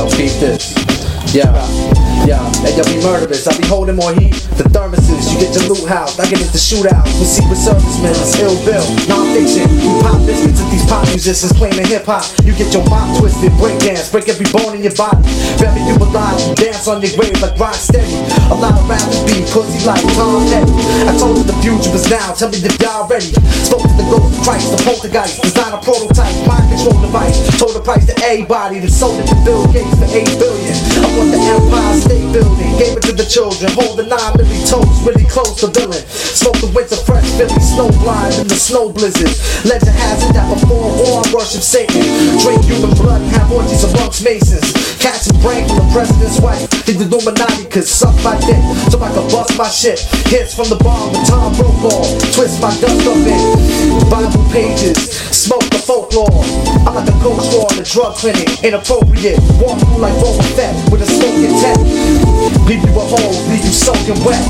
Yo, keep this. Yeah, yeah, and y'all be murderers. I be holding more heat. The thermoses, you get your loot house. I get into shootouts with secret servicemen. It's ill bill, non-fiction. We pop biscuits at these pop musicians claiming hip hop. You get your mop twisted, break dance, break every bone in your body. Bury you alive, dance on your grave like rock steady. A lot of rappers be pussy like Tom Petty. I told you the future was now. Tell me if y'all ready. Spoke to the ghost of Christ, the poltergeist. Design a prototype, mind control device. Told the price to everybody that sold it to Bill Gates for 8 billion. I want the Empire State Building, gave it to the children. Hold the nine milli toes, really close to villain. Smoke the winter fresh Philly, snow blind in the snow blizzard. Legend has it that before I worship Satan. Drink human blood have orgies masons. Catch a brain from the president's wife. Think the Illuminati could suck my dick so I could bust my shit. Hits from the bomb with Tom Brokaw. Twist my dust up in Bible pages. Smoke the folklore. I'm like a coach for the drug clinic. Inappropriate. Walk through like Boba Fett with a smoking tent. Leave you a hole, leave you soaking wet.